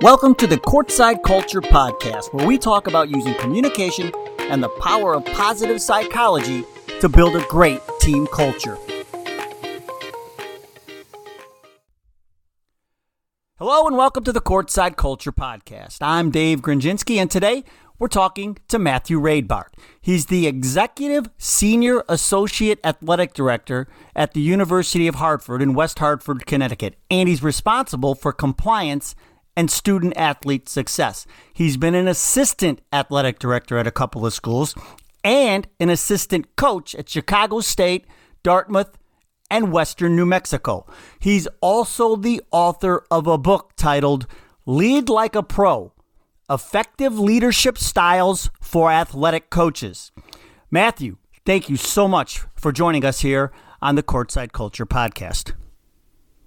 Welcome to the Courtside Culture Podcast, where we talk about using communication and the power of positive psychology to build a great team culture. Hello, and welcome to the Courtside Culture Podcast. I'm Dave Gronczynski, and today we're talking to Matthew Raidbart. He's the Executive Senior Associate Athletic Director at the University of Hartford in West Hartford, Connecticut, and he's responsible for compliance and student athlete success. He's been an assistant athletic director at a couple of schools and an assistant coach at Chicago State, Dartmouth, and Western New Mexico. He's also the author of a book titled Lead Like a Pro Effective Leadership Styles for Athletic Coaches. Matthew, thank you so much for joining us here on the Courtside Culture Podcast.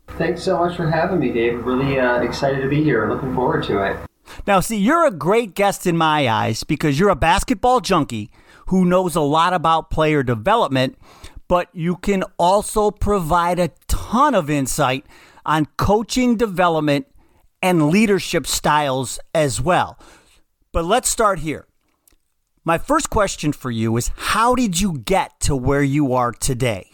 Thanks so much for having me, Dave. Really uh, excited to be here. Looking forward to it. Now, see, you're a great guest in my eyes because you're a basketball junkie who knows a lot about player development, but you can also provide a ton of insight on coaching development and leadership styles as well. But let's start here. My first question for you is How did you get to where you are today?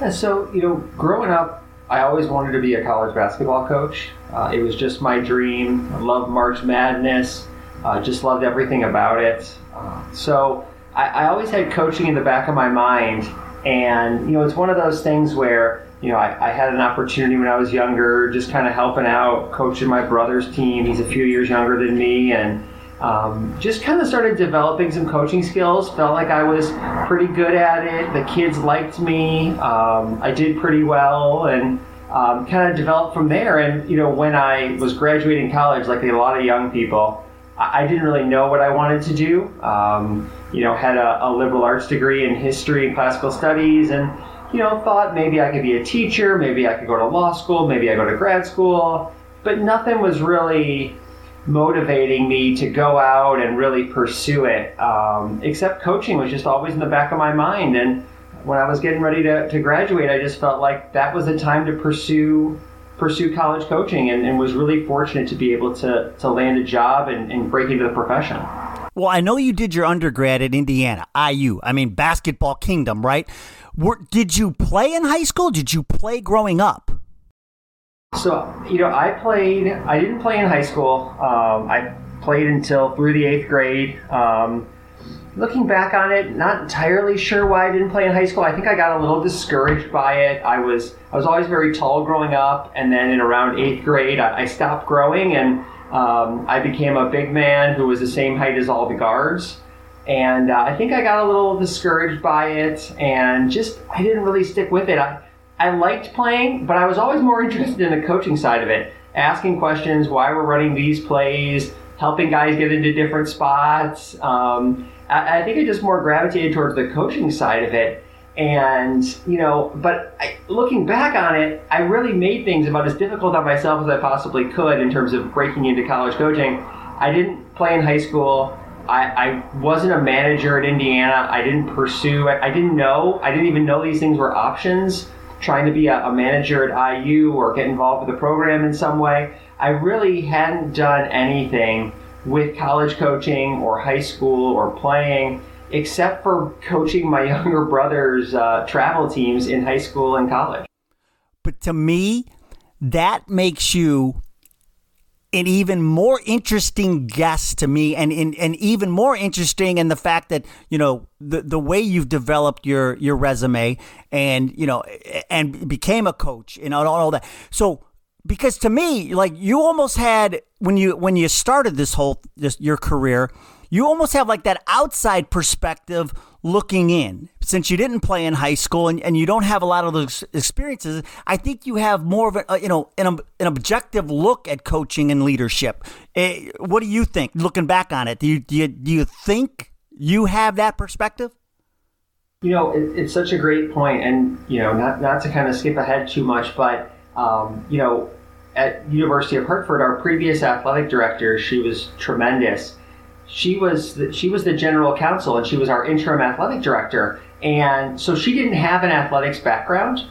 Yeah, so, you know, growing up, I always wanted to be a college basketball coach. Uh, it was just my dream. I loved March Madness, uh, just loved everything about it. Uh, so I, I, always had coaching in the back of my mind. And, you know, it's one of those things where, you know, I, I had an opportunity when I was younger, just kind of helping out, coaching my brother's team. He's a few years younger than me. And, um, just kind of started developing some coaching skills. Felt like I was pretty good at it. The kids liked me. Um, I did pretty well, and um, kind of developed from there. And you know, when I was graduating college, like a lot of young people, I, I didn't really know what I wanted to do. Um, you know, had a, a liberal arts degree in history and classical studies, and you know, thought maybe I could be a teacher, maybe I could go to law school, maybe I go to grad school, but nothing was really motivating me to go out and really pursue it. Um, except coaching was just always in the back of my mind. And when I was getting ready to, to graduate, I just felt like that was the time to pursue pursue college coaching and, and was really fortunate to be able to, to land a job and, and break into the profession. Well, I know you did your undergrad at Indiana, IU. I mean, basketball kingdom, right? Were, did you play in high school? Did you play growing up? So, you know, I played, I didn't play in high school. Um, I played until through the eighth grade. Um, looking back on it, not entirely sure why I didn't play in high school. I think I got a little discouraged by it. I was, I was always very tall growing up, and then in around eighth grade, I, I stopped growing and um, I became a big man who was the same height as all the guards. And uh, I think I got a little discouraged by it, and just I didn't really stick with it. I, I liked playing, but I was always more interested in the coaching side of it, asking questions, why we're running these plays, helping guys get into different spots. Um, I, I, think I just more gravitated towards the coaching side of it. And, you know, but I, looking back on it, I really made things about as difficult on myself as I possibly could in terms of breaking into college coaching. I didn't play in high school. I, I wasn't a manager at Indiana. I didn't pursue I, I didn't know. I didn't even know these things were options trying to be a, a manager at IU or get involved with the program in some way. I really hadn't done anything with college coaching or high school or playing except for coaching my younger brother's uh, travel teams in high school and college. But to me, that makes you an even more interesting guest to me and, and, and even more interesting in the fact that you know the, the way you've developed your your resume and you know and became a coach and all, all that so because to me like you almost had when you when you started this whole this your career you almost have like that outside perspective looking in. Since you didn't play in high school and, and you don't have a lot of those experiences, I think you have more of a, you know an, an objective look at coaching and leadership. Uh, what do you think? Looking back on it, do you, do you do you think you have that perspective? You know, it, it's such a great point, and you know, not not to kind of skip ahead too much, but um, you know, at University of Hartford, our previous athletic director, she was tremendous she was the, she was the general counsel and she was our interim athletic director and so she didn't have an athletics background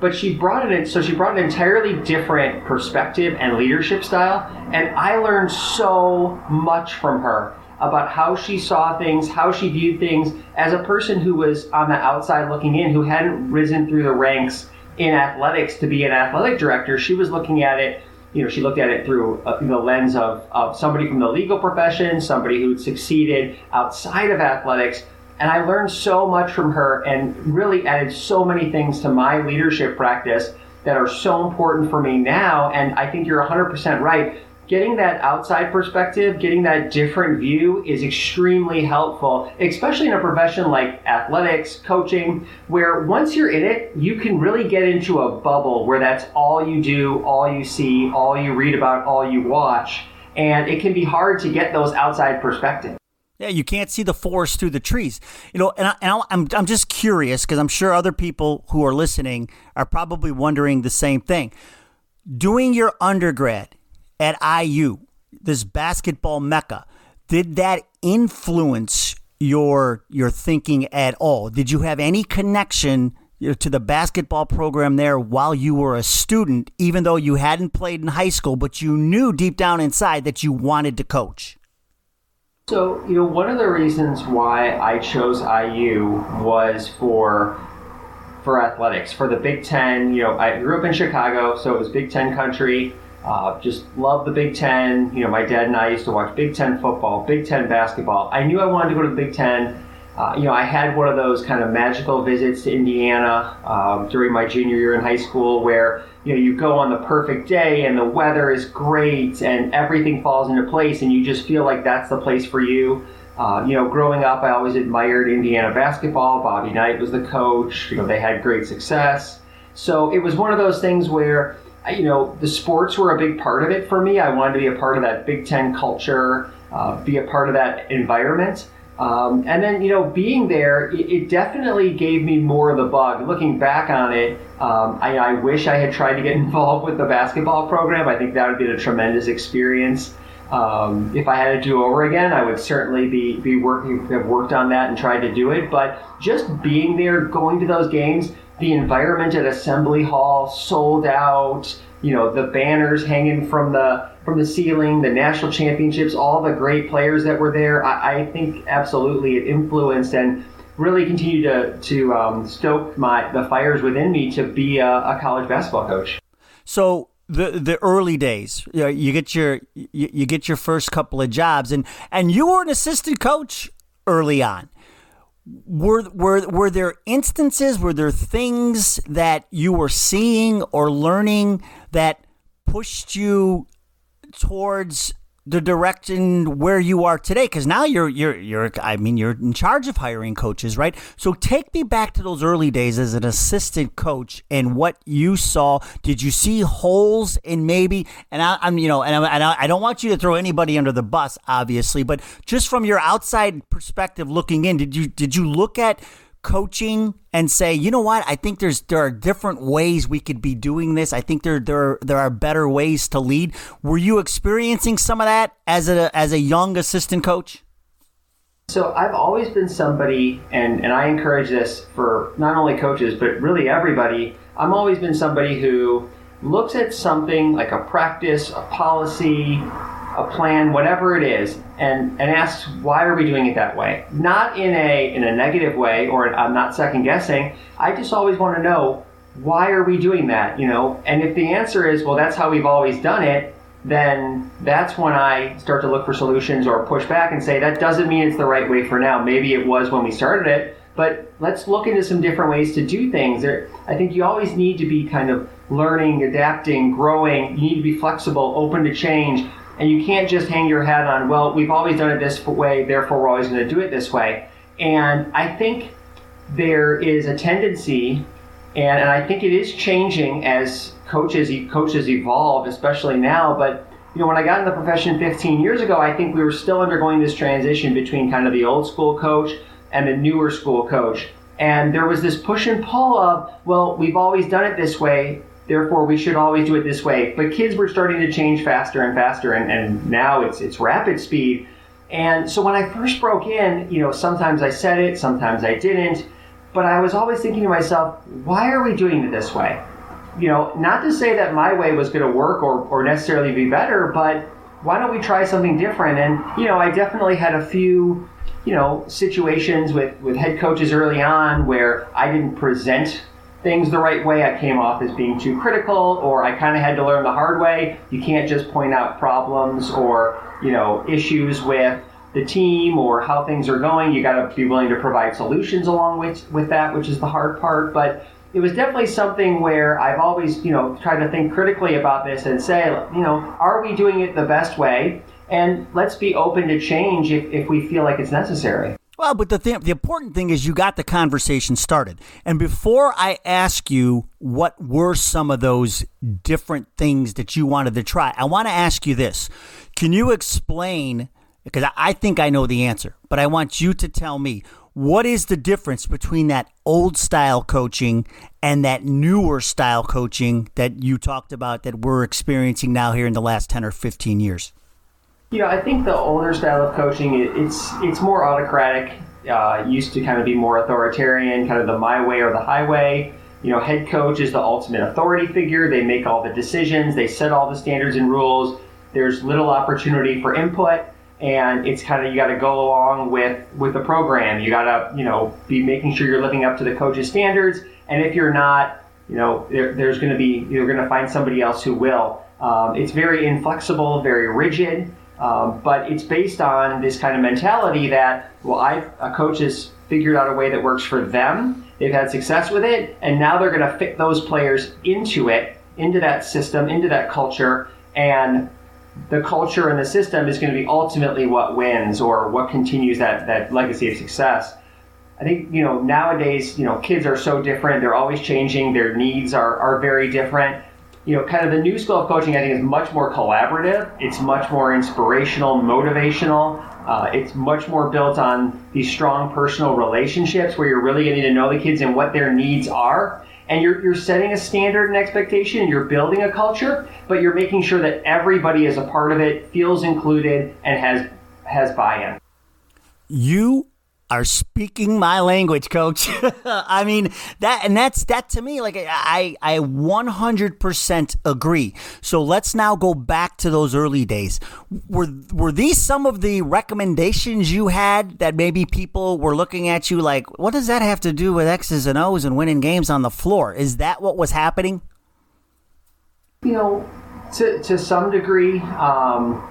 but she brought it in. So she brought an entirely different perspective and leadership style, and I learned so much from her about how she saw things, how she viewed things as a person who was on the outside looking in, who hadn't risen through the ranks in athletics to be an athletic director. She was looking at it, you know, she looked at it through uh, the lens of, of somebody from the legal profession, somebody who'd succeeded outside of athletics. And I learned so much from her and really added so many things to my leadership practice that are so important for me now. And I think you're 100% right getting that outside perspective, getting that different view is extremely helpful, especially in a profession like athletics, coaching, where once you're in it, you can really get into a bubble where that's all you do, all you see, all you read about, all you watch. And it can be hard to get those outside perspectives. Yeah, you can't see the forest through the trees. You know, and, I, am I'm, I'm just curious because I'm sure other people who are listening are probably wondering the same thing. Doing your undergrad at IU, this basketball mecca, did that influence your your thinking at all? Did you have any connection to the basketball program there while you were a student, even though you hadn't played in high school, but you knew deep down inside that you wanted to coach? So, you know, one of the reasons why I chose IU was for for athletics, for the Big Ten. You know, I grew up in Chicago, so it was Big Ten country. Uh, just love the Big Ten. You know, my dad and I used to watch Big Ten football, Big Ten basketball. I knew I wanted to go to the Big Ten. Uh, you know, I had one of those kind of magical visits to Indiana um, during my junior year in high school where, you know, you go on the perfect day and the weather is great and everything falls into place and you just feel like that's the place for you. Uh, you know, growing up, I always admired Indiana basketball. Bobby Knight was the coach. You know, they had great success. So it was one of those things where you know, the sports were a big part of it for me. I wanted to be a part of that Big Ten culture, uh, be a part of that environment. Um, and then, you know, being there, it, it, definitely gave me more of the bug. Looking back on it, um, I, I, wish I had tried to get involved with the basketball program. I think that would have been a tremendous experience. Um, if I had to do over again, I would certainly be, be working, have worked on that and tried to do it. But just being there, going to those games, the environment at Assembly Hall sold out. You know, the banners hanging from the from the ceiling, the national championships, all the great players that were there. I, I think absolutely it influenced and really continued to to um, stoke my the fires within me to be a, a college basketball coach. So the the early days. You, know, you get your you, you, get your first couple of jobs, and and you were an assistant coach early on were were were there instances were there things that you were seeing or learning that pushed you towards the direction where you are today because now you're you're you're I mean you're in charge of hiring coaches, right? So take me back to those early days as an assistant coach and what you saw. Did you see holes in maybe? And I, am you know, and, I, I don't want you to throw anybody under the bus, obviously, but just from your outside perspective looking in, did you did you look at coaching and say, you know what? I think there's there are different ways we could be doing this. I think there there there are better ways to lead. Were you experiencing some of that as a as a young assistant coach? So I've always been somebody, and and I encourage this for not only coaches but really everybody. I've always been somebody who looks at something like a practice, a policy, a plan, whatever it is, and, and asks why are we doing it that way? Not in a in a negative way, or I'm not second guessing. I just always want to know why are we doing that, you know? And if the answer is well, that's how we've always done it, then that's when I start to look for solutions or push back and say that doesn't mean it's the right way for now. Maybe it was when we started it, but let's look into some different ways to do things. I think you always need to be kind of learning, adapting, growing. You need to be flexible, open to change and you can't just hang your hat on, well, we've always done it this way, therefore we're always going to do it this way. And I think there is a tendency, and, and I think it is changing as coaches coaches evolve, especially now. But you know, when I got in the profession 15 years ago, I think we were still undergoing this transition between kind of the old school coach and the newer school coach. And there was this push and pull of, well, we've always done it this way, therefore we should always do it this way. But kids were starting to change faster and faster, and, and now it's it's rapid speed. And so when I first broke in, you know, sometimes I said it, sometimes I didn't, but I was always thinking to myself, why are we doing it this way? you know, not to say that my way was going to work or, or necessarily be better, but why don't we try something different? And, you know, I definitely had a few, you know, situations with, with head coaches early on where I didn't present things the right way. I came off as being too critical, or I kind of had to learn the hard way. You can't just point out problems or, you know, issues with the team or how things are going. You got to be willing to provide solutions along with, with that, which is the hard part. But it was definitely something where I've always, you know, tried to think critically about this and say, you know, are we doing it the best way? And let's be open to change if, if we feel like it's necessary. Well, but the the important thing is you got the conversation started. And before I ask you what were some of those different things that you wanted to try, I want to ask you this. Can you explain because I think I know the answer, but I want you to tell me what is the difference between that old style coaching and that newer style coaching that you talked about that we're experiencing now here in the last 10 or 15 years? You know, I think the older style of coaching it's it's more autocratic. Uh, used to kind of be more authoritarian, kind of the my way or the highway. You know, head coach is the ultimate authority figure. They make all the decisions. They set all the standards and rules. There's little opportunity for input and it's kind of you got to go along with with the program. You got to you know be making sure you're living up to the coach's standards, and if you're not, you know there, there's going to be you're going to find somebody else who will. Um, it's very inflexible, very rigid, um, but it's based on this kind of mentality that well, a coach has figured out a way that works for them. They've had success with it, and now they're going to fit those players into it, into that system, into that culture, and the culture and the system is going to be ultimately what wins or what continues that, that legacy of success. I think, you know, nowadays, you know, kids are so different. They're always changing. Their needs are, are very different. You know, kind of the new school of coaching, I think, is much more collaborative. It's much more inspirational, motivational. Uh, it's much more built on these strong personal relationships where you're really getting to know the kids and what their needs are and you're, you're setting a standard and expectation, you're building a culture, but you're making sure that everybody is a part of it, feels included, and has has buy-in. You are speaking my language, coach. I mean that, and that's that to me. Like I, I 100% agree. So let's now go back to those early days. Were were these some of the recommendations you had that maybe people were looking at you like, what does that have to do with X's and O's and winning games on the floor? Is that what was happening? You know, to to some degree. Um,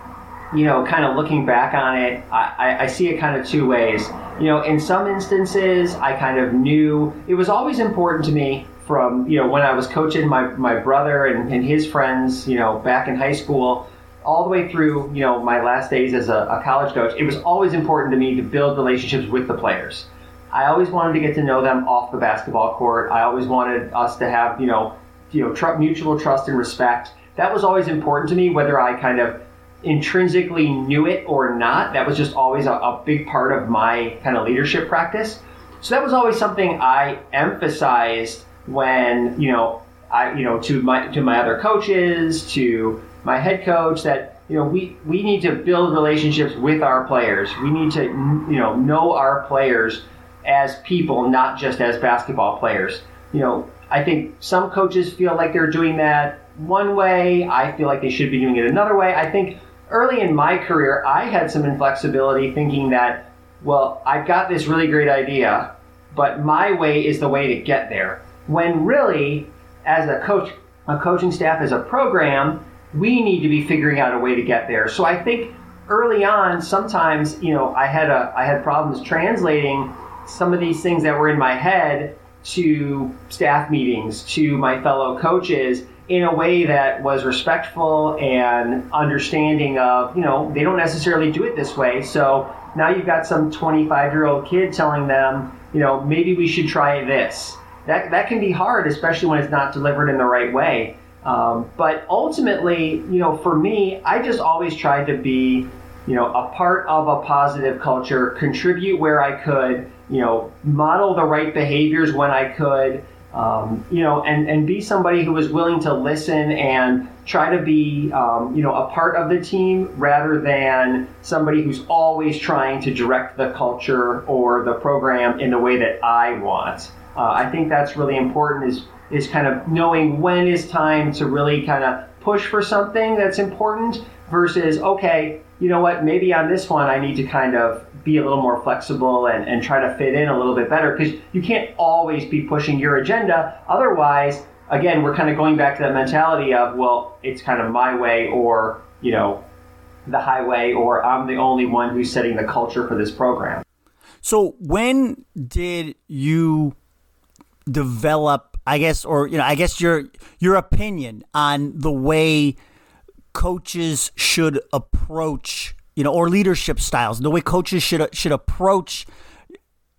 you know, kind of looking back on it, I, I see it kind of two ways. You know, in some instances, I kind of knew it was always important to me from, you know, when I was coaching my, my brother and, and his friends, you know, back in high school, all the way through, you know, my last days as a, a college coach, it was always important to me to build relationships with the players. I always wanted to get to know them off the basketball court. I always wanted us to have, you know, you know, tr- mutual trust and respect. That was always important to me, whether I kind of intrinsically knew it or not. That was just always a, a big part of my kind of leadership practice. So that was always something I emphasized when, you know, I, you know, to my to my other coaches, to my head coach that you know we we need to build relationships with our players. We need to you know know our players as people, not just as basketball players. You know, I think some coaches feel like they're doing that one way. I feel like they should be doing it another way. I think early in my career, I had some inflexibility thinking that, well, I've got this really great idea, but my way is the way to get there. When really, as a coach, a coaching staff, as a program, we need to be figuring out a way to get there. So I think early on, sometimes, you know, I had a I had problems translating some of these things that were in my head to staff meetings, to my fellow coaches, in a way that was respectful and understanding of, you know, they don't necessarily do it this way. So now you've got some 25 year old kid telling them, you know, maybe we should try this. That, that can be hard, especially when it's not delivered in the right way. Um, but ultimately, you know, for me, I just always tried to be, you know, a part of a positive culture, contribute where I could, you know, model the right behaviors when I could, um, you know, and, and be somebody who is willing to listen and try to be, um, you know, a part of the team rather than somebody who's always trying to direct the culture or the program in the way that I want. Uh, I think that's really important is is kind of knowing when is time to really kind of push for something that's important versus okay you know what maybe on this one i need to kind of be a little more flexible and, and try to fit in a little bit better because you can't always be pushing your agenda. Otherwise again we're kind of going back to that mentality of well it's kind of my way or you know the highway or i'm the only one who's setting the culture for this program. So when did you develop I guess or you know I guess your your opinion on the way coaches should approach you know or leadership styles the way coaches should should approach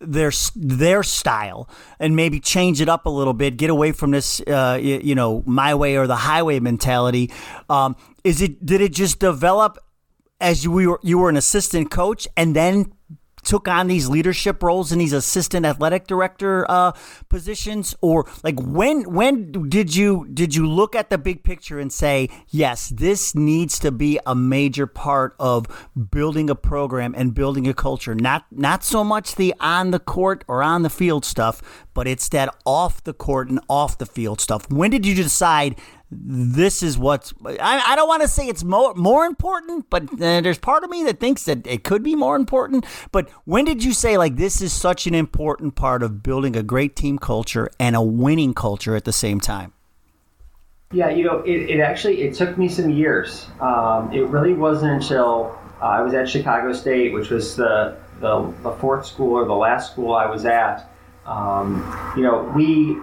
their their style and maybe change it up a little bit get away from this uh, you, you, know my way or the highway mentality. Um, is it did it just develop as you were you were an assistant coach and then took on these leadership roles in these assistant athletic director uh, positions? Or like when when did you did you look at the big picture and say yes this needs to be a major part of building a program and building a culture not not so much the on the court or on the field stuff but it's that off the court and off the field stuff. When did you decide this is what's I, I don't want to say it's more more important but uh, there's part of me that thinks that it could be more important. But when did you say like this is such an important part of building a great team culture and a winning culture at the same time? Yeah you know it, it actually it took me some years. Um, it really wasn't until uh, i was at chicago state which was the, the, the fourth school or the last school i was at. Um, you know we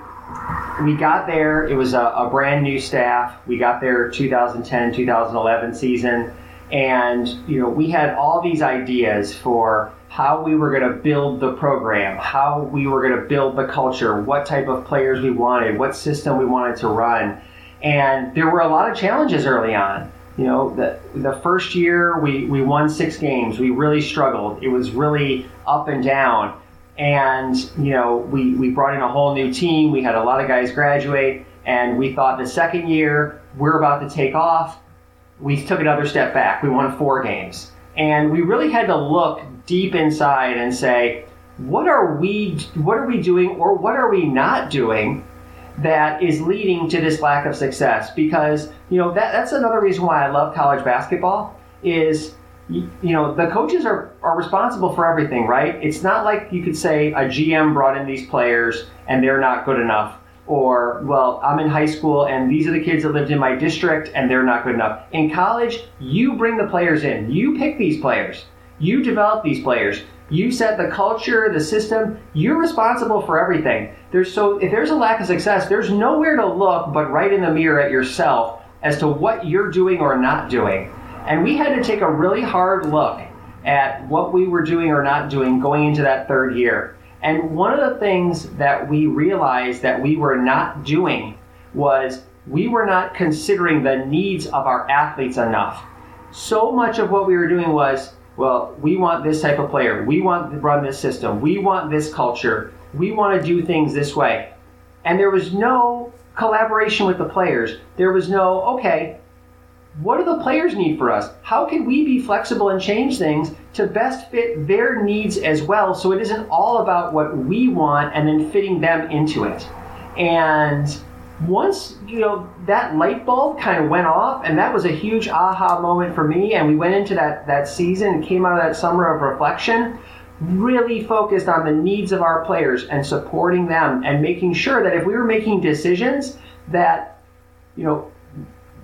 we got there. It was a, a, brand new staff. We got there 2010, 2011 season, and you know we had all these ideas for how we were going to build the program, how we were going to build the culture, what type of players we wanted, what system we wanted to run, and there were a lot of challenges early on. You know, the the first year we we won six games. We really struggled. It was really up and down and you know we, we brought in a whole new team. We had a lot of guys graduate. And we thought the second year we're about to take off. We took another step back. We won four games. And we really had to look deep inside and say what are we what are we doing or what are we not doing that is leading to this lack of success? Because you know that, that's another reason why i love college basketball is you, know, the coaches are, are responsible for everything, right? It's not like you could say a GM brought in these players and they're not good enough. Or, well, I'm in high school and these are the kids that lived in my district and they're not good enough. In college, you bring the players in. You pick these players. You develop these players. You set the culture, the system. You're responsible for everything. There's so if there's a lack of success, there's nowhere to look but right in the mirror at yourself as to what you're doing or not doing. And we had to take a really hard look at what we were doing or not doing going into that third year. And one of the things that we realized that we were not doing was we were not considering the needs of our athletes enough. So much of what we were doing was, well, we want this type of player. We want to run this system. We want this culture. We want to do things this way. And there was no collaboration with the players. There was no, okay, what do the players need for us? How can we be flexible and change things to best fit their needs as well so it isn't all about what we want and then fitting them into it? And once you know that light bulb kind of went off and that was a huge aha moment for me and we went into that that season and came out of that summer of reflection really focused on the needs of our players and supporting them and making sure that if we were making decisions that you know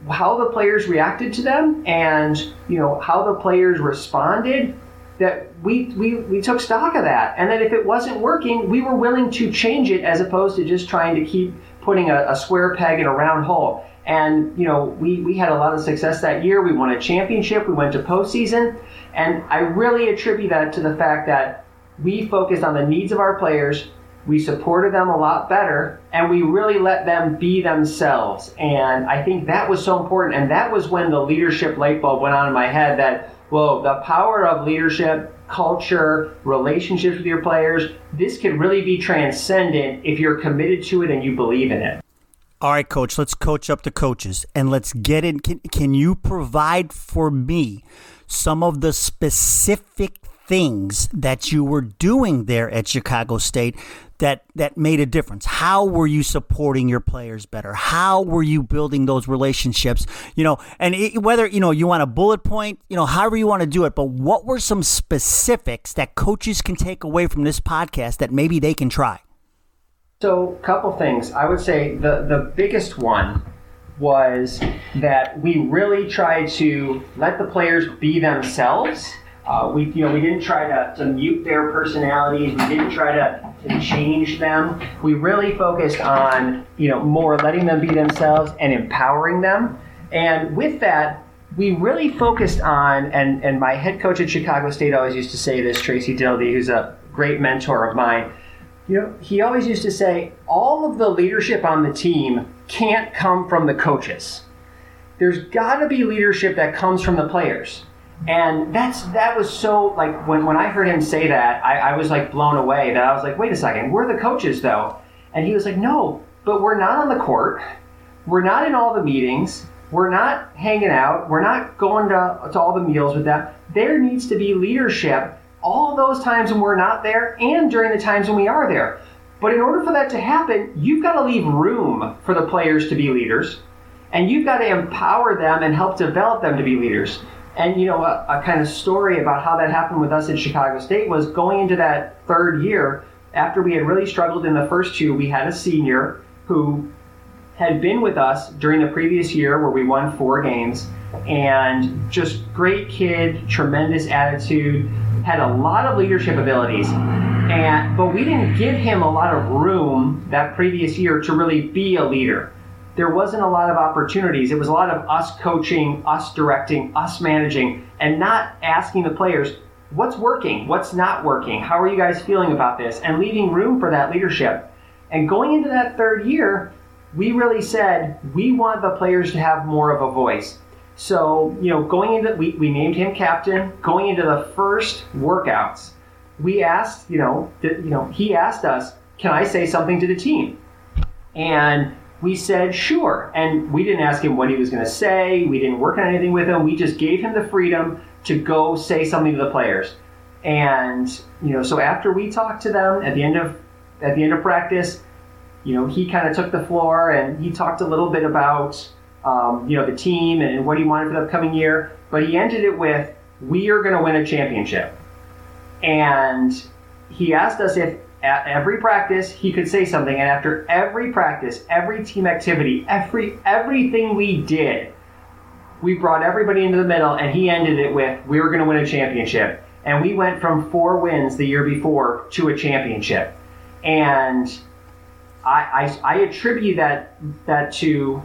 how the players reacted to them and you know how the players responded that we, we we took stock of that. And that if it wasn't working we were willing to change it as opposed to just trying to keep putting a, a square peg in a round hole. And you know we, we had a lot of success that year. We won a championship. We went to postseason. And i really attribute that to the fact that we focused on the needs of our players. We supported them a lot better and we really let them be themselves. And i think that was so important. And that was when the leadership light bulb went on in my head that well the power of leadership culture relationships with your players this could really be transcendent if you're committed to it and you believe in it. All right coach let's coach up the coaches and let's get in. Can, can you provide for me some of the specific things that you were doing there at Chicago State that that made a difference? How were you supporting your players better? How were you building those relationships? You know, and it, whether you know you want a bullet point, you know, however you want to do it, but what were some specifics that coaches can take away from this podcast that maybe they can try? So, a couple things. I would say the the biggest one was that we really tried to let the players be themselves. Uh, we, you know, we didn't try to, to mute their personalities. We didn't try to, to change them. We really focused on, you know, more letting them be themselves and empowering them. And with that, we really focused on, and, and my head coach at Chicago State always used to say this, Tracy Dildy, who's a great mentor of mine. You know, he always used to say, all of the leadership on the team can't come from the coaches. There's got to be leadership that comes from the players. And that's that was so like when, when I heard him say that, I, I was like blown away that I was like, wait a second, we're the coaches though. And he was like, no, but we're not on the court. We're not in all the meetings. We're not hanging out. We're not going to, to all the meals with them. There needs to be leadership all those times when we're not there and during the times when we are there. But in order for that to happen, you've got to leave room for the players to be leaders, and you've got to empower them and help develop them to be leaders. And you know, a, a, kind of story about how that happened with us at Chicago State was going into that third year, after we had really struggled in the first two, we had a senior who had been with us during the previous year where we won four games and just great kid, tremendous attitude, had a lot of leadership abilities. And but we didn't give him a lot of room that previous year to really be a leader. There wasn't a lot of opportunities. It was a lot of us coaching, us directing, us managing, and not asking the players, what's working, what's not working, how are you guys feeling about this, and leaving room for that leadership. And going into that third year, we really said we want the players to have more of a voice. So, you know, going into, we, we named him captain. Going into the first workouts, we asked, you know, you know, he asked us, can I say something to the team? And we said, sure. And we didn't ask him what he was going to say. We didn't work on anything with him. We just gave him the freedom to go say something to the players. And, you know, so after we talked to them at the end of, at the end of practice, you know, he kind of took the floor and he talked a little bit about, um, you know, the team and what he wanted for the upcoming year. But he ended it with, "We are going to win a championship." And he asked us if at every practice he could say something, and after every practice, every team activity, every everything we did, we brought everybody into the middle, and he ended it with, "We were going to win a championship." And we went from four wins the year before to a championship, and I, I, I attribute that that to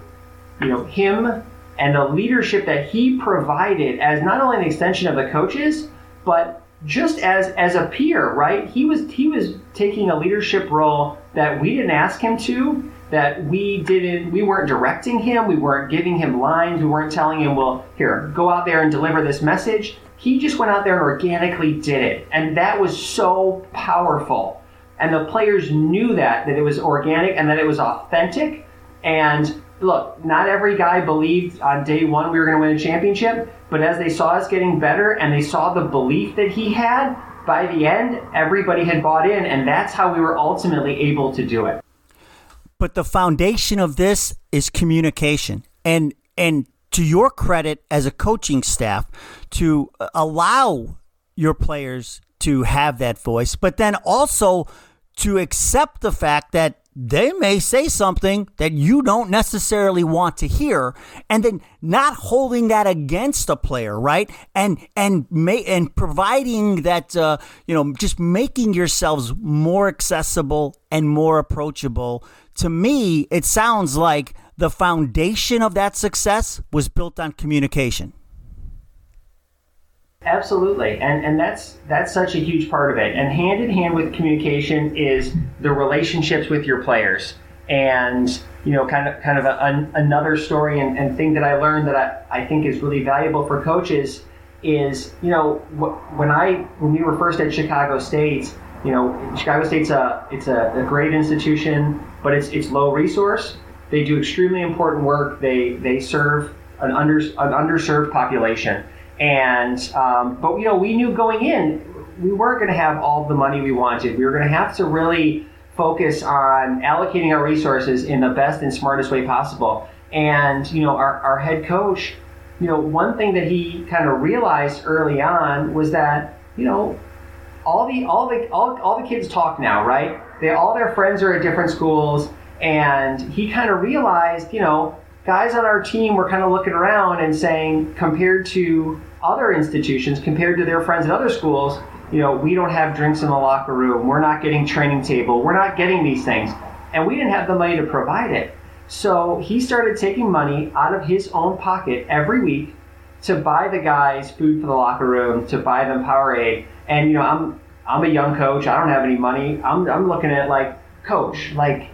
you know him and the leadership that he provided as not only an extension of the coaches, but just as as a peer, right? He was he was taking a leadership role that we didn't ask him to, that we didn't we weren't directing him, we weren't giving him lines, we weren't telling him, well, here, go out there and deliver this message. He just went out there and organically did it. And that was so powerful. And the players knew that, that it was organic and that it was authentic. And look, not every guy believed on day one we were going to win a championship, but as they saw us getting better and they saw the belief that he had, by the end, everybody had bought in, and that's how we were ultimately able to do it. But the foundation of this is communication. And and to your credit as a coaching staff to allow your players to have that voice, but then also to accept the fact that they may say something that you don't necessarily want to hear and then not holding that against a player right? And and may, and providing that uh, you know just making yourselves more accessible and more approachable. To me it sounds like the foundation of that success was built on communication Absolutely, and and that's that's such a huge part of it. And hand in hand with communication is the relationships with your players. And you know, kind of kind of a, an, another story and, and thing that I learned that I, I think is really valuable for coaches is you know when I when we were first at Chicago State, you know Chicago State's a it's a, a great institution, but it's it's low resource. They do extremely important work. They they serve an under an underserved population and um, but you know, we knew going in we weren't going to have all the money we wanted. We were going to have to really focus on allocating our resources in the best and smartest way possible. And, you know, our, our head coach, you know, one thing that he kind of realized early on was that, you know, all the all the all, all the kids talk now, right? They all their friends are at different schools, and he kind of realized, you know, guys on our team were kind of looking around and saying, compared to other institutions, compared to their friends at other schools, you know, we don't have drinks in the locker room, we're not getting training table, we're not getting these things, and we didn't have the money to provide it. So he started taking money out of his own pocket every week to buy the guys food for the locker room, to buy them Powerade. And you know, I'm I'm a young coach. I don't have any money. I'm I'm looking at like, coach, like,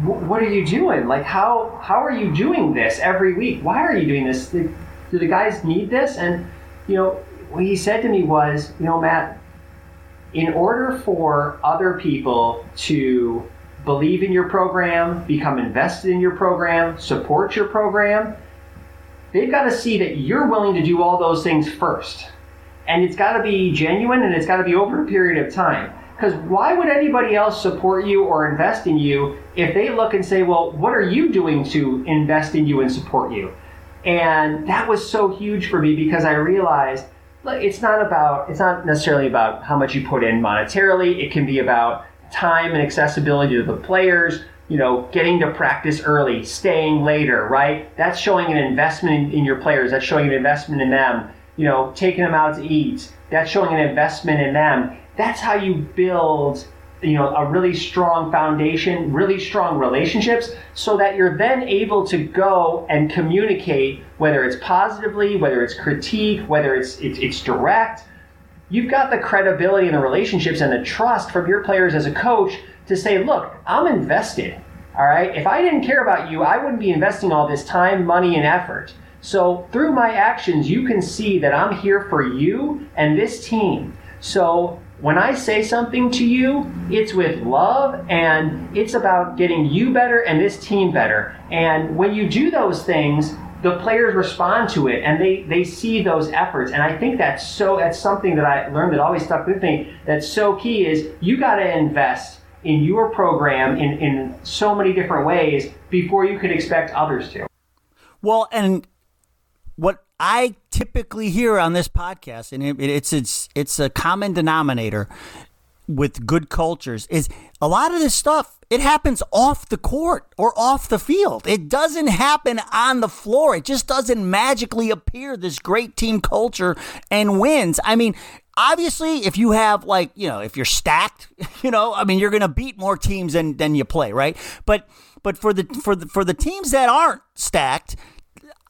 what are you doing? Like, how how are you doing this every week? Why are you doing this? Do the guys need this? And you know, what he said to me was, you know, Matt, in order for other people to believe in your program, become invested in your program, support your program, they've got to see that you're willing to do all those things first. And it's got to be genuine and it's got to be over a period of time. Because why would anybody else support you or invest in you if they look and say, well, what are you doing to invest in you and support you? And that was so huge for me because I realized it's not about, it's not necessarily about how much you put in monetarily. It can be about time and accessibility to the players, you know, getting to practice early, staying later, right? That's showing an investment in, in, your players. That's showing an investment in them. You know, taking them out to eat. That's showing an investment in them. That's how you build, you know, a really strong foundation, really strong relationships, so that you're then able to go and communicate, whether it's positively, whether it's critique, whether it's it's, it's direct you've got the credibility and the relationships and the trust from your players as a coach to say, look, I'm invested. All right. If I didn't care about you, I wouldn't be investing all this time, money, and effort. So through my actions, you can see that I'm here for you and this team. So when I say something to you, it's with love and it's about getting you better and this team better. And when you do those things, the players respond to it and they, they see those efforts. And I think that's so that's something that I learned that always stuck with me that's so key is you gotta invest in your program in, in so many different ways before you could expect others to. Well, and what I typically hear on this podcast, and it, it's it's it's a common denominator with good cultures, is a lot of this stuff it happens off the court or off the field. It doesn't happen on the floor. It just doesn't magically appear this great team culture and wins. I mean, obviously if you have like, you know, if you're stacked, you know, I mean, you're going to beat more teams than than you play, right? But but for the for the for the teams that aren't stacked,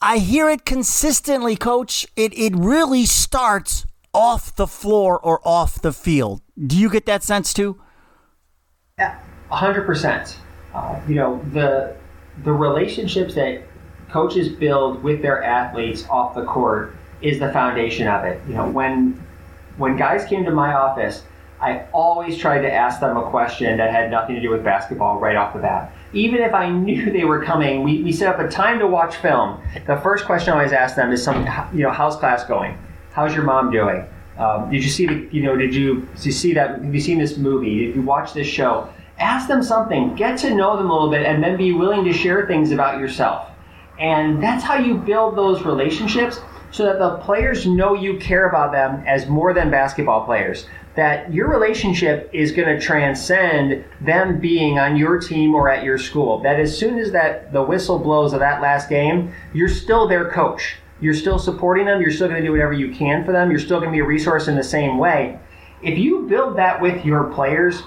I hear it consistently, coach. It it really starts off the floor or off the field. Do you get that sense too? Yeah hundred uh, percent. You know the the relationships that coaches build with their athletes off the court is the foundation of it. You know when when guys came to my office, I always tried to ask them a question that had nothing to do with basketball right off the bat. Even if I knew they were coming, we, we set up a time to watch film. The first question I always ask them is some you know how's class going? How's your mom doing? Um, did you see the you know did you, did you see that have you seen this movie? Did you watch this show? ask them something, get to know them a little bit, and then be willing to share things about yourself. And that's how you build those relationships so that the players know you care about them as more than basketball players. That your relationship is going to transcend them being on your team or at your school. That as soon as that the whistle blows of that last game, you're still their coach. You're still supporting them. You're still going to do whatever you can for them. You're still going to be a resource in the same way if you build that with your players,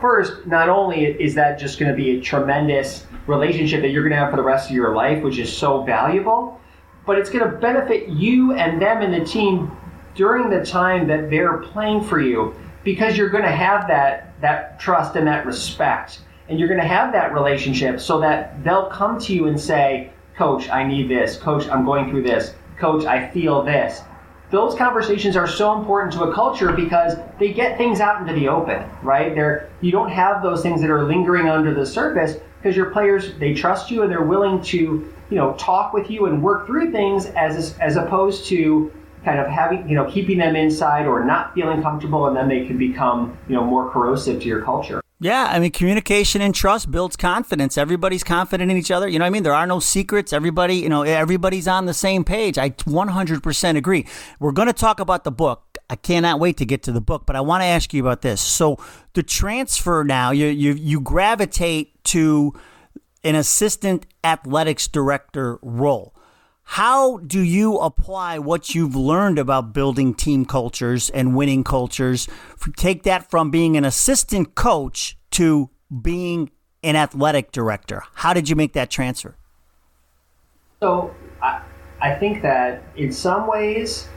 first, not only is that just going to be a tremendous relationship that you're going to have for the rest of your life, which is so valuable, but it's going to benefit you and them and the team during the time that they're playing for you because you're going to have that that trust and that respect. And you're going to have that relationship so that they'll come to you and say coach i need this. Coach i'm going through this. Coach i feel this. Those conversations are so important to a culture because they get things out into the open, right? They're, you don't have those things that are lingering under the surface because your players they trust you and they're willing to you know talk with you and work through things as as opposed to kind of having you know keeping them inside or not feeling comfortable and then they can become you know more corrosive to your culture. Yeah, I mean, communication and trust builds confidence. Everybody's confident in each other. You know I mean? There are no secrets. Everybody, you know, everybody's on the same page. I 100% agree. We're going to talk about the book. I cannot wait to get to the book, but I want to ask you about this. So, the transfer now, you you you gravitate to an assistant athletics director role. How do you apply what you've learned about building team cultures and winning cultures? Take that from being an assistant coach to being an athletic director. How did you make that transfer? So, I, I think that in some ways,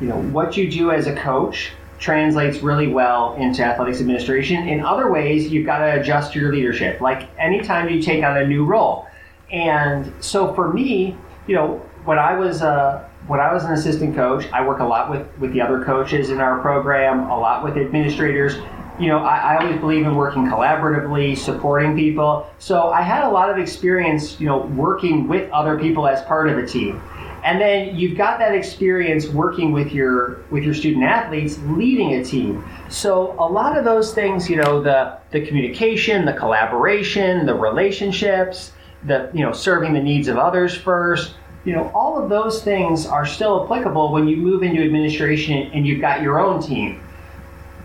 you know, what you do as a coach translates really well into athletics administration. In other ways, you've got to adjust your leadership, like anytime you take on a new role. And so for me, you know, when I was uh, when I was an assistant coach, I work a lot with with the other coaches in our program, a lot with administrators. You know, I, I always believe in working collaboratively, supporting people. So I had a lot of experience, you know, working with other people as part of a team. And then you've got that experience working with your with your student athletes, leading a team. So a lot of those things, you know, the the communication, the collaboration, the relationships, the you know, serving the needs of others first you know, all of those things are still applicable when you move into administration and you've got your own team.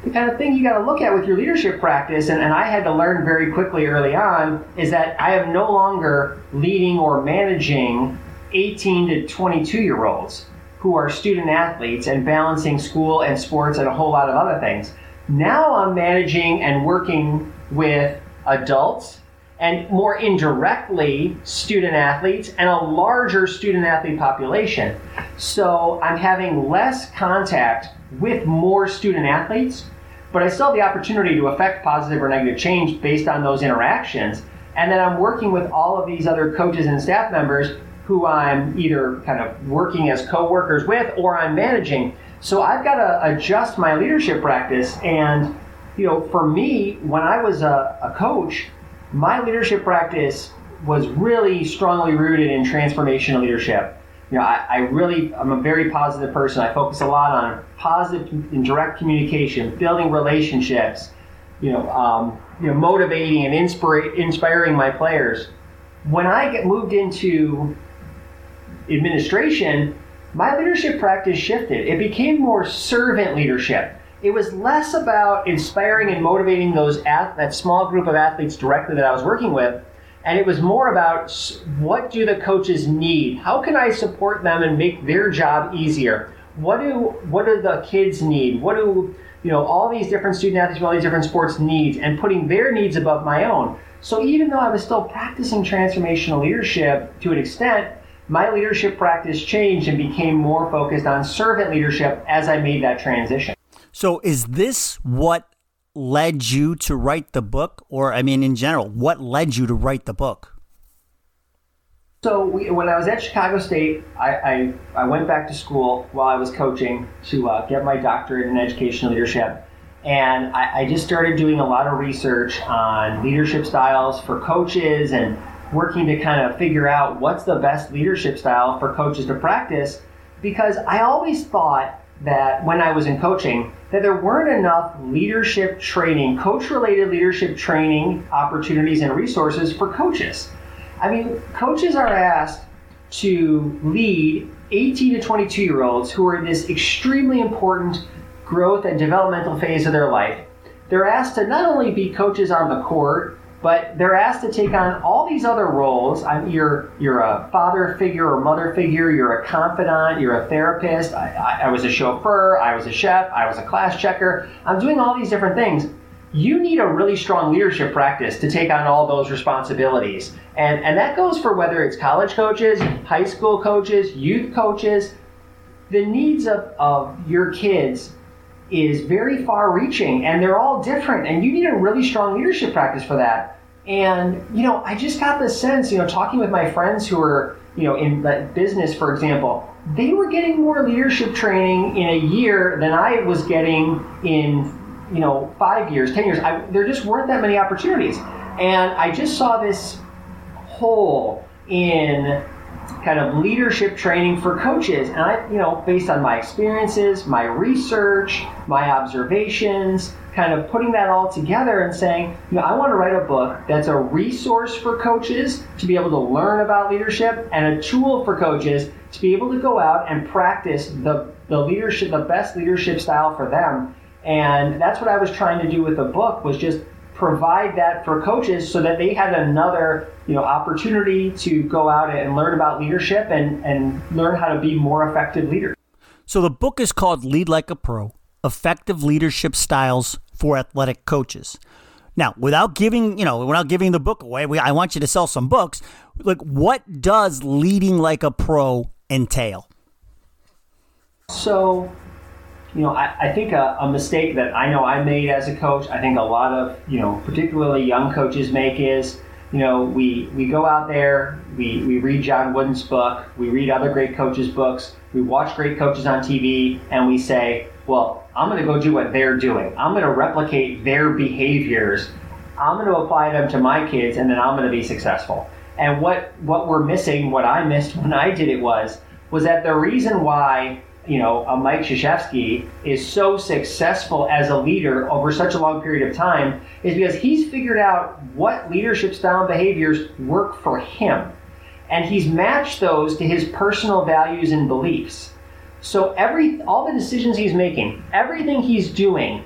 The kind of thing you got to look at with your leadership practice, and, and I had to learn very quickly early on, is that I am no longer leading or managing 18 to 22 year olds who are student athletes and balancing school and sports and a whole lot of other things. Now I'm managing and working with adults and more indirectly student athletes and a larger student athlete population. So I'm having less contact with more student athletes, but I still have the opportunity to affect positive or negative change based on those interactions. And then I'm working with all of these other coaches and staff members who I'm either kind of working as co-workers with or I'm managing. So I've got to adjust my leadership practice. And, you know, for me, when I was a, a coach, my leadership practice was really strongly rooted in transformational leadership. You know, I, I, really, I'm a very positive person. I focus a lot on positive and direct communication, building relationships, you know, um, you know, motivating and inspira- inspiring my players. When I get moved into administration, my leadership practice shifted. It became more servant leadership it was less about inspiring and motivating those that small group of athletes directly that I was working with, and it was more about what do the coaches need? How can I support them and make their job easier? What do what do the kids need? What do you know all these different student athletes all these different sports needs, and putting their needs above my own. So even though I was still practicing transformational leadership to an extent, my leadership practice changed and became more focused on servant leadership as I made that transition. So, is this what led you to write the book? Or, I mean, in general, what led you to write the book? So, we, when I was at Chicago State, I, I, I, went back to school while I was coaching to uh, get my doctorate in educational leadership. And I, I just started doing a lot of research on leadership styles for coaches and working to kind of figure out what's the best leadership style for coaches to practice because I always thought that when I was in coaching, that there weren't enough leadership training, coach related leadership training opportunities and resources for coaches. I mean, coaches are asked to lead 18 to 22 year olds who are in this extremely important growth and developmental phase of their life. They're asked to not only be coaches on the court, but they're asked to take on all these other roles. I'm, you're you're a father figure or mother figure. You're a confidant. You're a therapist. I, I, I was a chauffeur. I was a chef. I was a class checker. I'm doing all these different things. You need a really strong leadership practice to take on all those responsibilities, and and that goes for whether it's college coaches, high school coaches, youth coaches. The needs of, of your kids is very far reaching and they're all different and you need a really strong leadership practice for that. And you know i just got this sense you know talking with my friends who are you know in business for example they were getting more leadership training in a year than i was getting in you know five years ten years. I, there just weren't that many opportunities. And i just saw this hole in kind of leadership training for coaches. And I, you know, based on my experiences, my research, my observations, kind of putting that all together and saying, you know, I want to write a book that's a resource for coaches to be able to learn about leadership and a tool for coaches to be able to go out and practice the, the leadership, the best leadership style for them. And that's what I was trying to do with the book was just provide that for coaches so that they had another you know opportunity to go out and learn about leadership and and learn how to be more effective leaders. So the book is called Lead Like a Pro: Effective Leadership Styles for Athletic Coaches. Now, without giving, you know, without giving the book away, we, I want you to sell some books. Like what does leading like a pro entail? So, you know, I, I think a, a, mistake that I know I made as a coach, I think a lot of, you know, particularly young coaches make is, you know, we, we go out there, we, we read John Wooden's book, we read other great coaches' books, we watch great coaches on TV, and we say, well, I'm going to go do what they're doing. I'm going to replicate their behaviors. I'm going to apply them to my kids, and then I'm going to be successful. And what, what we're missing, what I missed when I did it was, was that the reason why you know, a Mike Krzyzewski is so successful as a leader over such a long period of time is because he's figured out what leadership style behaviors work for him. And he's matched those to his personal values and beliefs. So every all the decisions he's making, everything he's doing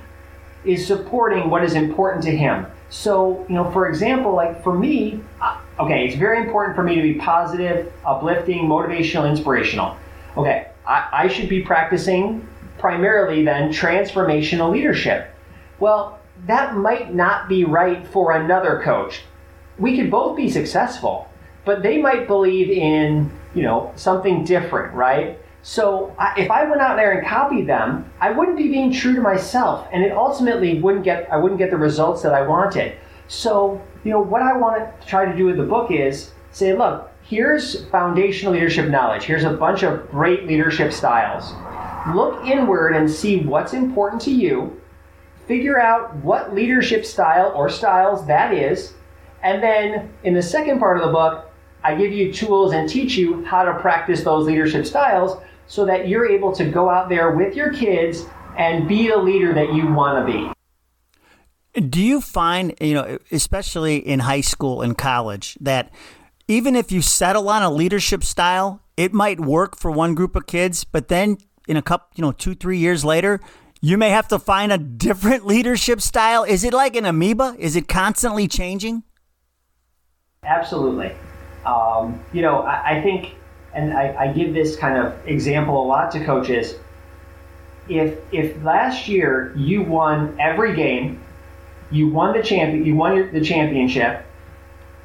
is supporting what is important to him. So, you know, for example, like for me, uh, okay, it's very important for me to be positive, uplifting, motivational, inspirational. Okay, I, I should be practicing primarily then transformational leadership. Well, that might not be right for another coach. We could both be successful, but they might believe in, you know, something different, right? So I, if I went out there and copied them, I wouldn't be being true to myself, and it ultimately wouldn't get I wouldn't get the results that I wanted. So you know what I want to try to do with the book is say, look, here's foundational leadership knowledge. Here's a bunch of great leadership styles. Look inward and see what's important to you. Figure out what leadership style or styles that is. And then in the second part of the book, I give you tools and teach you how to practice those leadership styles so that you're able to go out there with your kids and be the leader that you want to be. Do you find, you know, especially in high school and college, that even if you settle on a leadership style, it might work for one group of kids, but then in a couple, you know, two, three years later, you may have to find a different leadership style. Is it like an amoeba? Is it constantly changing? Absolutely. Um, you know, I, I, think, and I, I give this kind of example a lot to coaches. If if last year you won every game, you won the champion, you won the championship,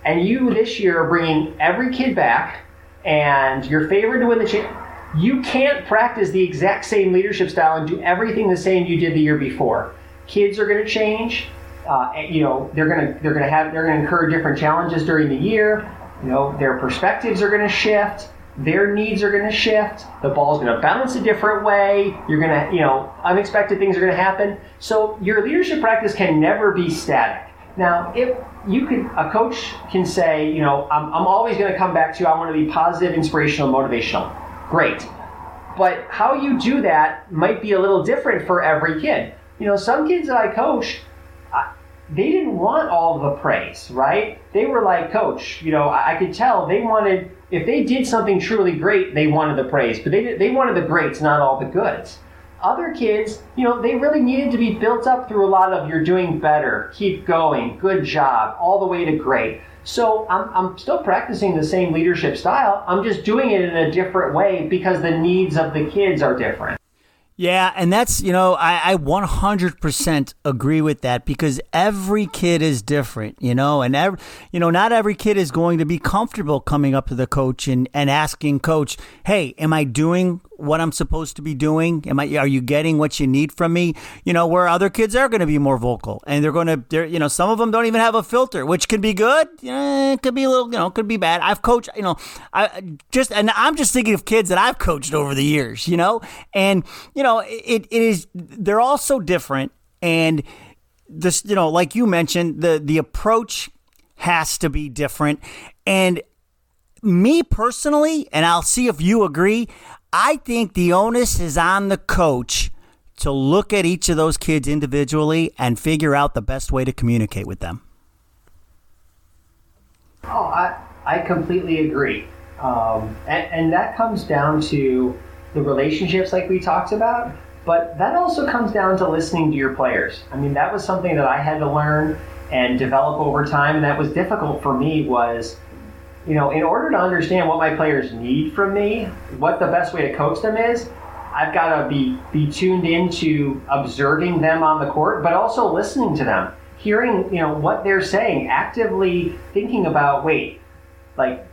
and you this year are bringing every kid back, and you're favored to win the championship. you can't practice the exact same leadership style and do everything the same you did the year before. Kids are going to change. Uh, you know, they're going to they're going to have they're going to incur different challenges during the year. You know, their perspectives are going to shift. Their needs are going to shift. The ball's going to bounce a different way. You're going to, you know, unexpected things are going to happen. So your leadership practice can never be static. Now, if you could, a coach can say, you know, I'm, I'm always going to come back to you. I want to be positive, inspirational, motivational. Great. But how you do that might be a little different for every kid. You know, some kids that I coach, they didn't want all the praise, right? They were like, Coach, you know, I, I could tell they wanted, if they did something truly great, they wanted the praise, but they, they wanted the greats, not all the goods. Other kids, you know, they really needed to be built up through a lot of you're doing better, keep going, good job, all the way to great. So I'm, I'm still practicing the same leadership style. I'm just doing it in a different way because the needs of the kids are different. Yeah, and that's, you know, I, I 100% agree with that because every kid is different, you know, and, every, you know, not every kid is going to be comfortable coming up to the coach and, and asking coach, hey, am I doing what I'm supposed to be doing? Am I, are you getting what you need from me? You know, where other kids are going to be more vocal and they're going to, they're, you know, some of them don't even have a filter, which could be good. It could be a little, you know, could be bad. I've coached, you know, I just, and I'm just thinking of kids that I've coached over the years, you know, and, you know, it, it is, they're all so different. And this, you know, like you mentioned, the, the approach has to be different. And me personally, and I'll see if you agree, I think the onus is on the coach to look at each of those kids individually and figure out the best way to communicate with them. Oh, I, I completely agree. Um, and, and that comes down to the relationships like we talked about, but that also comes down to listening to your players. I mean, that was something that I had to learn and develop over time, and that was difficult for me was, you know, in order to understand what my players need from me, what the best way to coach them is, I've got to be be tuned into observing them on the court, but also listening to them, hearing you know what they're saying, actively thinking about wait, like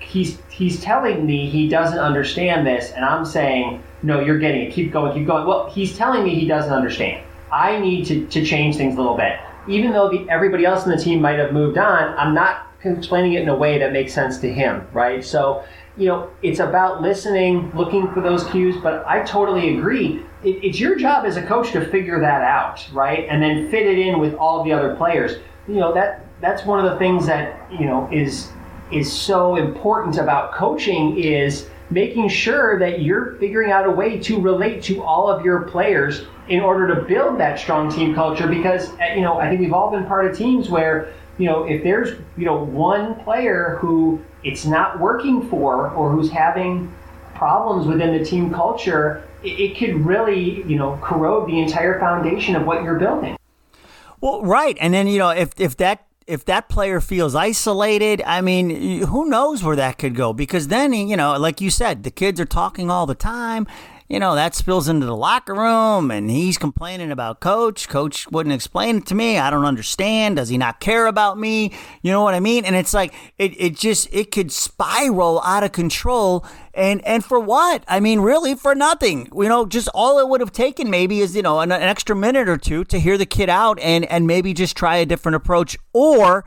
he's he's telling me he doesn't understand this, and I'm saying no, you're getting it. Keep going, keep going. Well, he's telling me he doesn't understand. I need to, to change things a little bit. Even though the, everybody else in the team might have moved on, I'm not explaining it in a way that makes sense to him, right? So you know, it's about listening, looking for those cues. But I totally agree. It, it's your job as a coach to figure that out, right? And then fit it in with all the other players. You know that that's one of the things that you know is is so important about coaching is making sure that you're figuring out a way to relate to all of your players in order to build that strong team culture because uh, you know I think we've all been part of teams where you know if there's you know one player who it's not working for or who's having problems within the team culture, it, it could really, you know, corrode the entire foundation of what you're building. Well, right. And then, you know, if, if that if that player feels isolated, I mean, who knows where that could go? Because then, you know, like you said, the kids are talking all the time you know, that spills into the locker room and he's complaining about coach. Coach wouldn't explain it to me. I don't understand. Does he not care about me? You know what I mean? And it's like, it, it just, it could spiral out of control. And, and for what? I mean, really for nothing. You know, just all it would have taken maybe is, you know, an, an extra minute or two to hear the kid out and, and maybe just try a different approach or,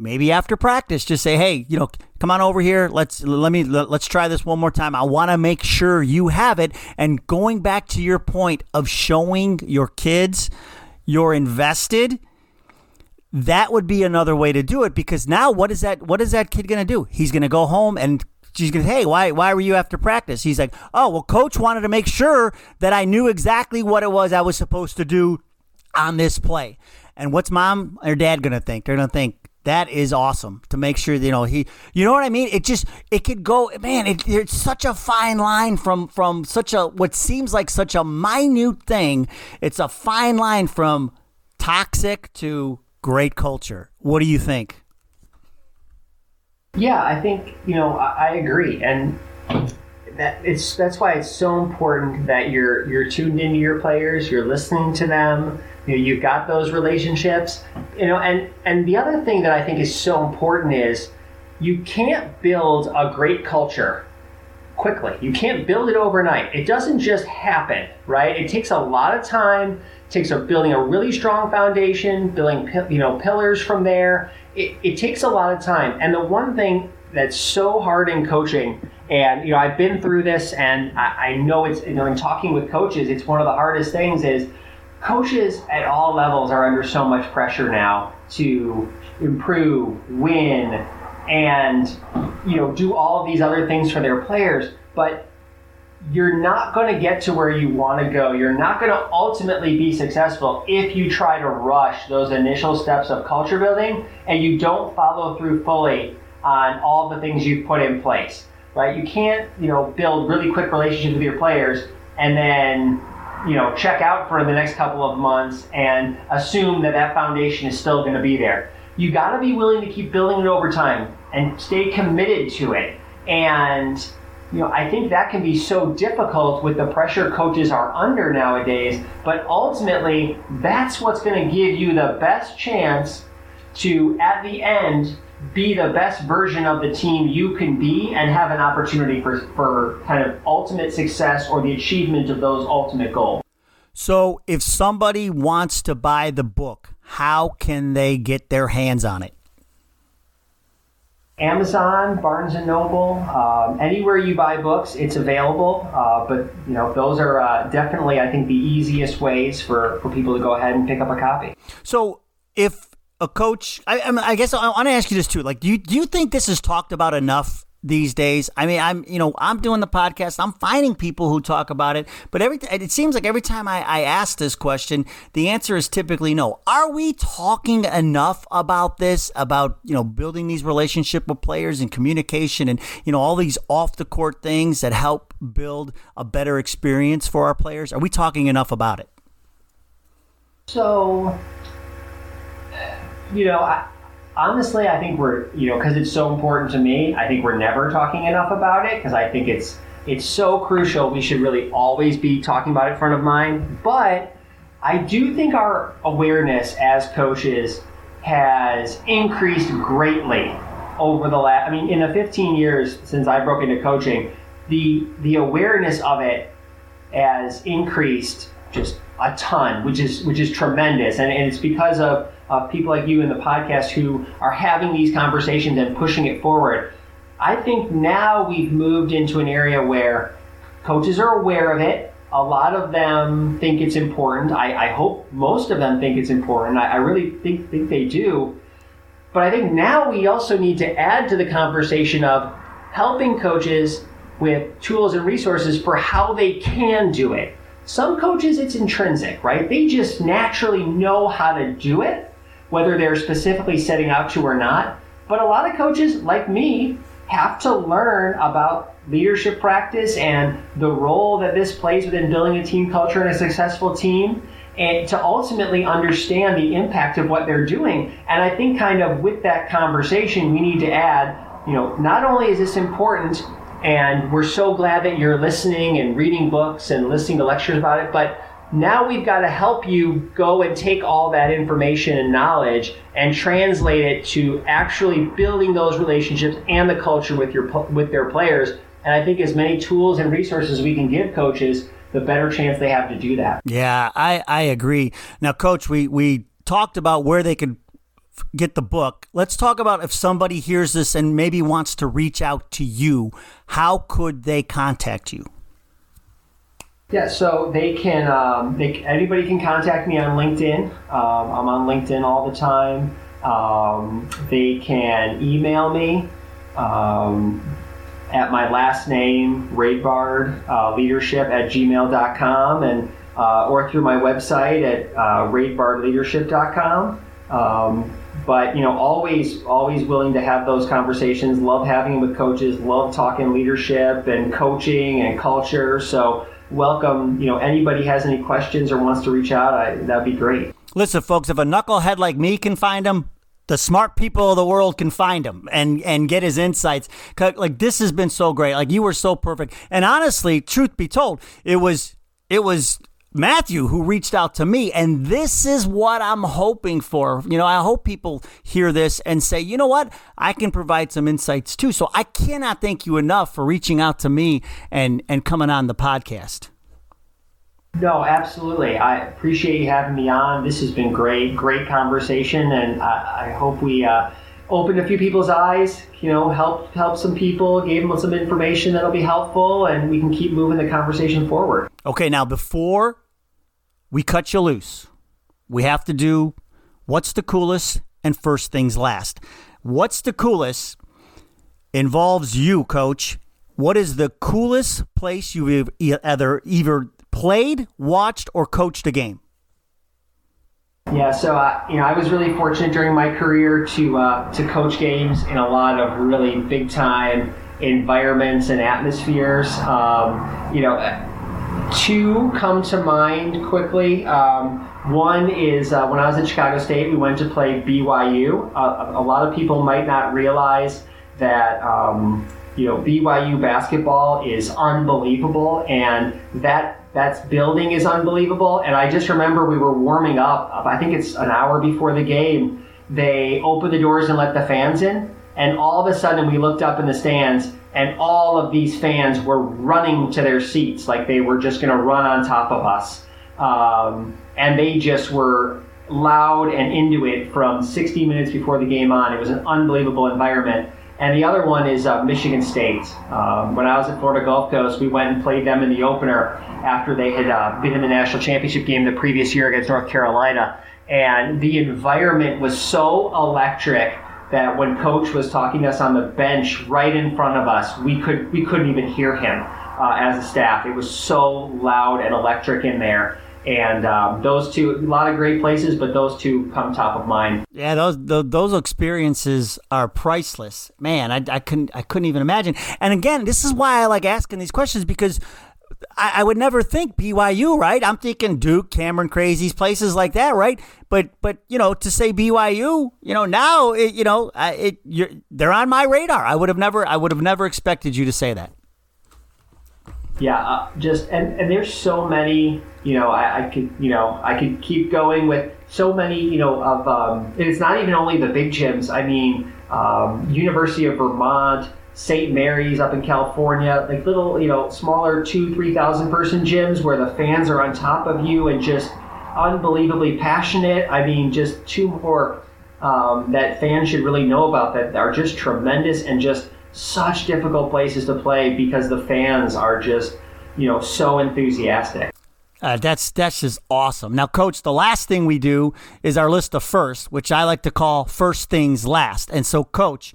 maybe after practice just say hey you know come on over here. Let's let me let, us try this one more time. I want to make sure you have it. And going back to your point of showing your kids you're invested that would be another way to do it because now what is that what is that kid going to do? He's going to go home and she's going to say, hey why why were you after practice? He's like oh well coach wanted to make sure that i knew exactly what it was i was supposed to do on this play. And what's mom or dad going to think? They're going to think that is awesome to make sure you know he you know what I mean? It just it could go man it, it's such a fine line from from such a what seems like such a minute thing. It's a fine line from toxic to great culture. What do you think? Yeah I think you know I, I agree. And that it's that's why it's so important that you're you're tuned into your players you're listening to them you know, you've got those relationships, you know, and and the other thing that I think is so important is you can't build a great culture quickly. You can't build it overnight. It doesn't just happen, right? It takes a lot of time. It takes a building a really strong foundation, building you know pillars from there. It, it takes a lot of time. And the one thing that's so hard in coaching, and you know I've been through this, and I, I know it's you know in talking with coaches, it's one of the hardest things is coaches at all levels are under so much pressure now to improve, win, and you know do all these other things for their players, but you're not going to get to where you want to go. You're not going to ultimately be successful if you try to rush those initial steps of culture building and you don't follow through fully on all the things you've put in place. Right? You can't, you know, build really quick relationships with your players and then you know, check out for the next couple of months and assume that that foundation is still going to be there. You got to be willing to keep building it over time and stay committed to it. And you know, I think that can be so difficult with the pressure coaches are under nowadays, but ultimately that's what's going to give you the best chance to at the end be the best version of the team you can be and have an opportunity for, for kind of ultimate success or the achievement of those ultimate goals. So, if somebody wants to buy the book, how can they get their hands on it? Amazon, Barnes and Noble, um, anywhere you buy books, it's available. Uh, but you know, those are uh, definitely, I think, the easiest ways for for people to go ahead and pick up a copy. So, if a coach? I, I guess I want to ask you this too. Like, do you do you think this is talked about enough these days. I mean, I'm you know I'm doing the podcast. I'm finding people who talk about it, but every it seems like every time I, I ask this question, the answer is typically no. Are we talking enough about this? About you know building these relationship with players and communication and you know all these off the court things that help build a better experience for our players. Are we talking enough about it? So, you know, I honestly, I think we're, you know, because it's so important to me, I think we're never talking enough about it because I think it's it's so crucial. We should really always be talking about it front of mind. But I do think our awareness as coaches has increased greatly over the last. I mean, in the 15 years since I broke into coaching, the the awareness of it has increased just a ton, which is which is tremendous, and, and it's because of of people like you in the podcast who are having these conversations and pushing it forward. I think now we've moved into an area where coaches are aware of it. A lot of them think it's important. I, I hope most of them think it's important. I, I really think, think they do. But I think now we also need to add to the conversation of helping coaches with tools and resources for how they can do it. Some coaches, it's intrinsic, right? They just naturally know how to do it whether they're specifically setting out to or not. But a lot of coaches, like me, have to learn about leadership practice and the role that this plays within building a team culture and a successful team and to ultimately understand the impact of what they're doing. And I think kind of with that conversation, we need to add, you know, not only is this important and we're so glad that you're listening and reading books and listening to lectures about it, but now we've got to help you go and take all that information and knowledge and translate it to actually building those relationships and the culture with your with their players. And I think as many tools and resources we can give coaches, the better chance they have to do that. Yeah, I, I agree. Now, coach, we we talked about where they could get the book. Let's talk about if somebody hears this and maybe wants to reach out to you, how could they contact you? Yeah, so they can, um, they, anybody can contact me on LinkedIn. Um, I'm on LinkedIn all the time. Um, they can email me um, at my last name, Raidbard uh, Leadership at gmail.com, and uh, or through my website at uh, raidbardleadership.com. Um, but you know, always, always willing to have those conversations. Love having with coaches. Love talking leadership and coaching and culture. So welcome. You know, anybody has any questions or wants to reach out, I, that'd be great. Listen, folks, if a knucklehead like me can find them, the smart people of the world can find him and and get his insights. Like this has been so great. Like you were so perfect. And honestly, truth be told, it was it was Matthew who reached out to me. And this is what I'm hoping for. You know, I hope people hear this and say, you know what? I can provide some insights too. So I cannot thank you enough for reaching out to me and, and coming on the podcast. No, absolutely. I appreciate you having me on. This has been great, great conversation, and I, I hope we uh, opened a few people's eyes. You know, help help some people, gave them some information that'll be helpful, and we can keep moving the conversation forward. Okay, now before we cut you loose. We have to do what's the coolest and first things last. What's the coolest involves you, coach. What is the coolest place you've either either played, watched, or coached a game? Yeah, so uh, you know, I was really fortunate during my career to uh, to coach games in a lot of really big time environments and atmospheres. Um, you know, two come to mind quickly. Um, one is uh, when I was at Chicago State, we went to play BYU. Uh, a lot of people might not realize that um, you know BYU basketball is unbelievable, and that that building is unbelievable. And I just remember we were warming up. I think it's an hour before the game. They opened the doors and let the fans in, and all of a sudden we looked up in the stands and all of these fans were running to their seats like they were just going to run on top of us. Um, and they just were loud and into it from 60 minutes before the game on. It was an unbelievable environment. And the other one is uh, Michigan State. Um, when I was at Florida Gulf Coast, we went and played them in the opener after they had uh, been in the national championship game the previous year against North Carolina. and the environment was so electric that when coach was talking to us on the bench right in front of us, we could we couldn't even hear him uh, as a staff. It was so loud and electric in there. And um, those two, a lot of great places, but those two come top of mind. Yeah, those those experiences are priceless, man. I, I couldn't I couldn't even imagine. And again, this is why I like asking these questions because I, I, would never think BYU, right? I'm thinking Duke, Cameron Crazies, places like that, right? But but you know, to say BYU, you know, now it, you know, it you're, they're on my radar. I would have never I would have never expected you to say that. Yeah, uh, just and, and there's so many, you know, I, I, could, you know, I could keep going with so many, you know, of, um, it's not even only the big gyms. I mean, um, University of Vermont, St. Mary's up in California, like little, you know, smaller two, three thousand person gyms where the fans are on top of you and just unbelievably passionate. I mean, just two more um, that fans should really know about that are just tremendous and just such difficult places to play because the fans are just, you know, so enthusiastic. Uh, that's that's just awesome. Now, coach, the last thing we do is our list of first, which I like to call first things last. And so, coach,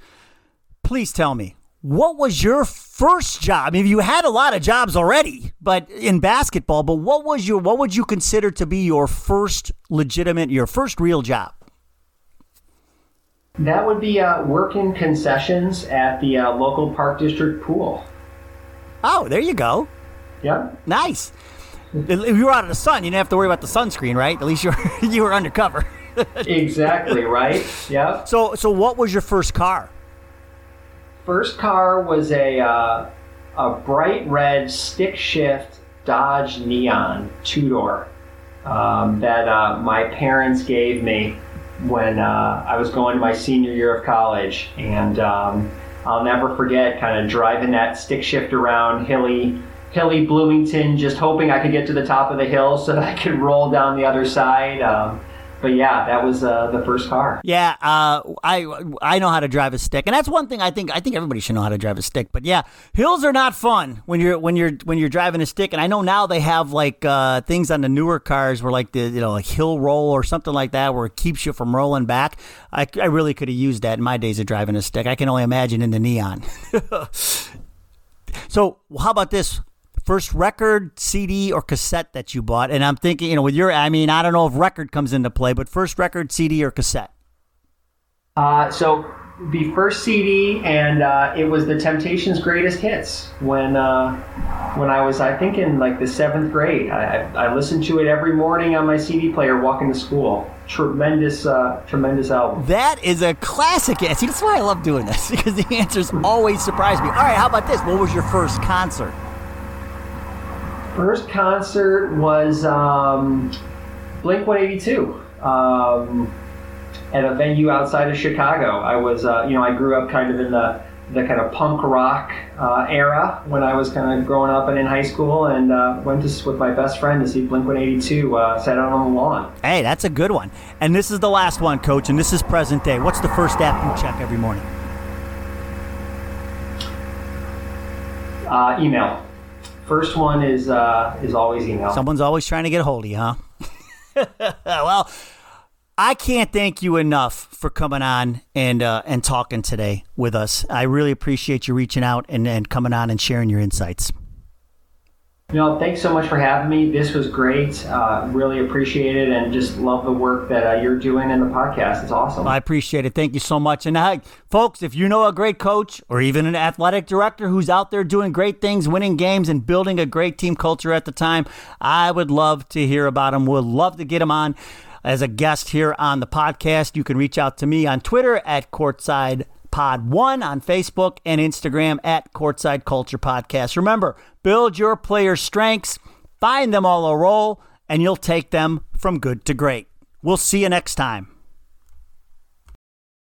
please tell me what was your first job? I mean, you had a lot of jobs already, but in basketball. But what was your what would you consider to be your first legitimate, your first real job? That would be uh, working concessions at the uh, local park district pool. Oh, there you go. Yep. Nice. If you were out of the sun, you didn't have to worry about the sunscreen, right? At least you were, you were undercover. exactly right. Yeah. So, so what was your first car? First car was a uh, a bright red stick shift Dodge Neon two door um, that uh, my parents gave me when uh, I was going to my senior year of college, and um, I'll never forget kind of driving that stick shift around hilly, hilly Bloomington, just hoping I could get to the top of the hill so that I could roll down the other side. Um, but yeah, that was uh, the first car. Yeah, uh, I I know how to drive a stick, and that's one thing I think I think everybody should know how to drive a stick. But yeah, hills are not fun when you're when you're when you're driving a stick. And I know now they have like uh, things on the newer cars where like the you know like hill roll or something like that where it keeps you from rolling back. I, I really could have used that in my days of driving a stick. I can only imagine in the neon. so how about this? First record, CD, or cassette that you bought? And I'm thinking, you know, with your, I mean, I don't know if record comes into play, but first record, CD, or cassette? Uh, so the first CD, and uh, it was the Temptations' greatest hits when uh, when I was, I think, in like the seventh grade. I, I, listened to it every morning on my CD player walking to school. Tremendous, uh, tremendous album. That is a classic. See, that's why I love doing this because the answers always surprise me. All right, how about this? What was your first concert? First concert was um, Blink 182 um, at a venue outside of Chicago. I was, uh, you know, I grew up kind of in the the kind of punk rock uh, era when I was kind of growing up and in high school, and uh, went to, with my best friend to see Blink 182 uh, set out on the lawn. Hey, that's a good one. And this is the last one, Coach, and this is present day. What's the first app you check every morning? Uh, email. First one is uh, is always email. Someone's always trying to get a hold of you, huh? well, I can't thank you enough for coming on and uh, and talking today with us. I really appreciate you reaching out and, and coming on and sharing your insights. You know, thanks so much for having me. This was great. Uh, really appreciate it, and just love the work that uh, you're doing in the podcast. It's awesome. I appreciate it. Thank you so much. And uh, folks, if you know a great coach or even an athletic director who's out there doing great things, winning games, and building a great team culture at the time, I would love to hear about them. Would love to get them on as a guest here on the podcast. You can reach out to me on Twitter at Courtside Pod One on Facebook and Instagram at Courtside Culture Podcast. Remember, build your players' strengths, find them all a role, and you'll take them from good to great. We'll see you next time.